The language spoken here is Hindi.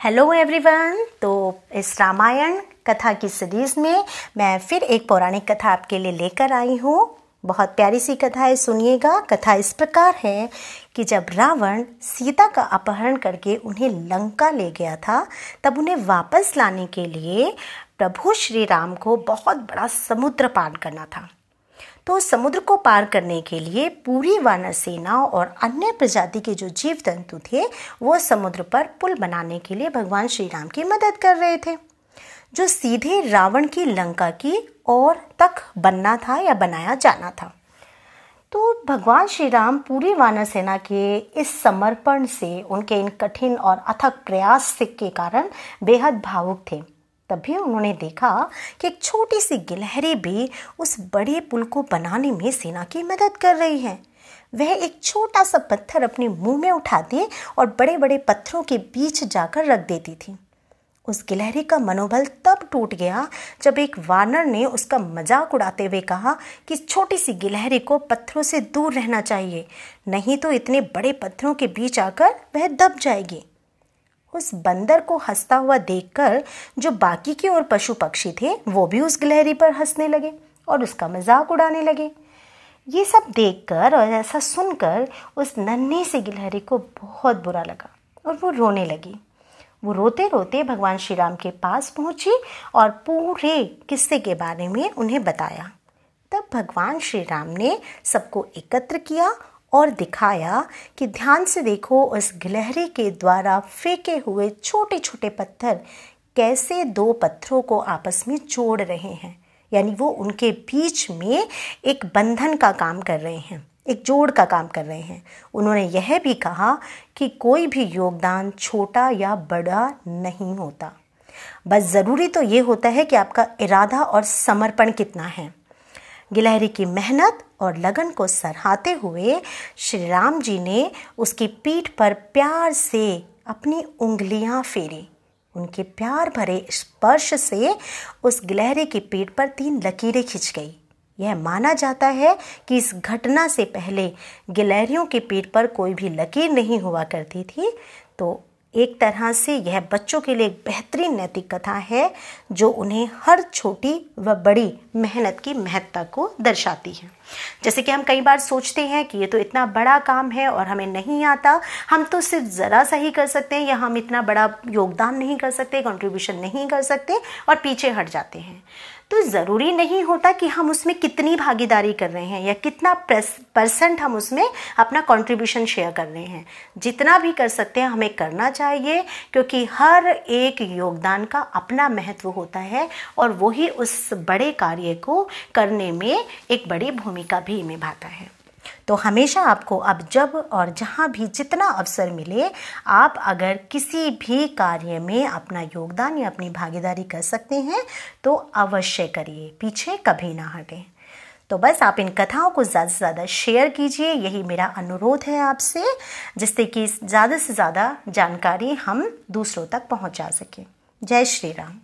हेलो एवरीवन तो इस रामायण कथा की सीरीज़ में मैं फिर एक पौराणिक कथा आपके लिए लेकर आई हूँ। बहुत प्यारी सी कथा है, सुनिएगा। कथा इस प्रकार है कि जब रावण सीता का अपहरण करके उन्हें लंका ले गया था, तब उन्हें वापस लाने के लिए प्रभु श्री राम को बहुत बड़ा समुद्र पार करना था। तो समुद्र को पार करने के लिए पूरी वानर सेना और अन्य प्रजाति के जो जीव जंतु थे, वो समुद्र पर पुल बनाने के लिए भगवान श्री राम की मदद कर रहे थे। जो सीधे रावण की लंका की ओर तक बनना था या बनाया जाना था। तो भगवान श्री राम पूरी वानर सेना के इस समर्पण से उनके इन कठिन और अथक प्रयास के कारण बेहद भावुक थे। तभी उन्होंने देखा कि एक छोटी सी गिलहरी भी उस बड़े पुल को बनाने में सेना की मदद कर रही है। वह एक छोटा सा पत्थर अपने मुँह में उठाती और बड़े बड़े पत्थरों के बीच जाकर रख देती थी। उस गिलहरी का मनोबल तब टूट गया जब एक वानर ने उसका मज़ाक उड़ाते हुए कहा कि छोटी सी गिलहरी को पत्थरों से दूर रहना चाहिए, नहीं तो इतने बड़े पत्थरों के बीच आकर वह दब जाएगी। उस बंदर को हंसता हुआ देखकर जो बाकी के और पशु पक्षी थे, वो भी उस गिलहरी पर हंसने लगे और उसका मज़ाक उड़ाने लगे। ये सब देखकर और ऐसा सुनकर उस नन्हे से गिलहरी को बहुत बुरा लगा और वो रोने लगी। वो रोते रोते भगवान श्री राम के पास पहुँची और पूरे किस्से के बारे में उन्हें बताया। तब भगवान श्री राम ने सबको एकत्र किया और दिखाया कि ध्यान से देखो, उस गिलहरी के द्वारा फेंके हुए छोटे छोटे पत्थर कैसे दो पत्थरों को आपस में जोड़ रहे हैं। यानी वो उनके बीच में एक बंधन का काम कर रहे हैं, एक जोड़ का काम कर रहे हैं। उन्होंने यह भी कहा कि कोई भी योगदान छोटा या बड़ा नहीं होता। बस ज़रूरी तो ये होता है कि आपका इरादा और समर्पण कितना है। गिलहरी की मेहनत और लगन को सराहते हुए श्री राम जी ने उसकी पीठ पर प्यार से अपनी उंगलियाँ फेरी। उनके प्यार भरे स्पर्श से उस गिलहरी की पीठ पर तीन लकीरें खिंच गई। यह माना जाता है कि इस घटना से पहले गिलहरियों के पीठ पर कोई भी लकीर नहीं हुआ करती थी तो एक तरह से यह बच्चों के लिए एक बेहतरीन नैतिक कथा है, जो उन्हें हर छोटी व बड़ी मेहनत की महत्ता को दर्शाती है। जैसे कि हम कई बार सोचते हैं कि ये तो इतना बड़ा काम है और हमें नहीं आता, हम तो सिर्फ़ ज़रा सा ही कर सकते हैं, या हम इतना बड़ा योगदान नहीं कर सकते कंट्रीब्यूशन नहीं कर सकते, और पीछे हट जाते हैं। तो ज़रूरी नहीं होता कि हम उसमें कितनी भागीदारी कर रहे हैं या कितना परसेंट हम उसमें अपना कंट्रीब्यूशन शेयर कर रहे हैं। जितना भी कर सकते हैं, हमें करना चाहिए, क्योंकि हर एक योगदान का अपना महत्व होता है और वही उस बड़े कार्य को करने में एक बड़ी भूमिका भी निभाता है। तो हमेशा आपको अब जब और जहाँ भी जितना अवसर मिले, आप अगर किसी भी कार्य में अपना योगदान या अपनी भागीदारी कर सकते हैं तो अवश्य करिए, पीछे कभी ना हटें। तो बस आप इन कथाओं को ज़्यादा से ज़्यादा शेयर कीजिए, यही मेरा अनुरोध है आपसे, जिससे कि ज़्यादा से ज़्यादा जानकारी हम दूसरों तक पहुँचा सकें। जय श्री राम।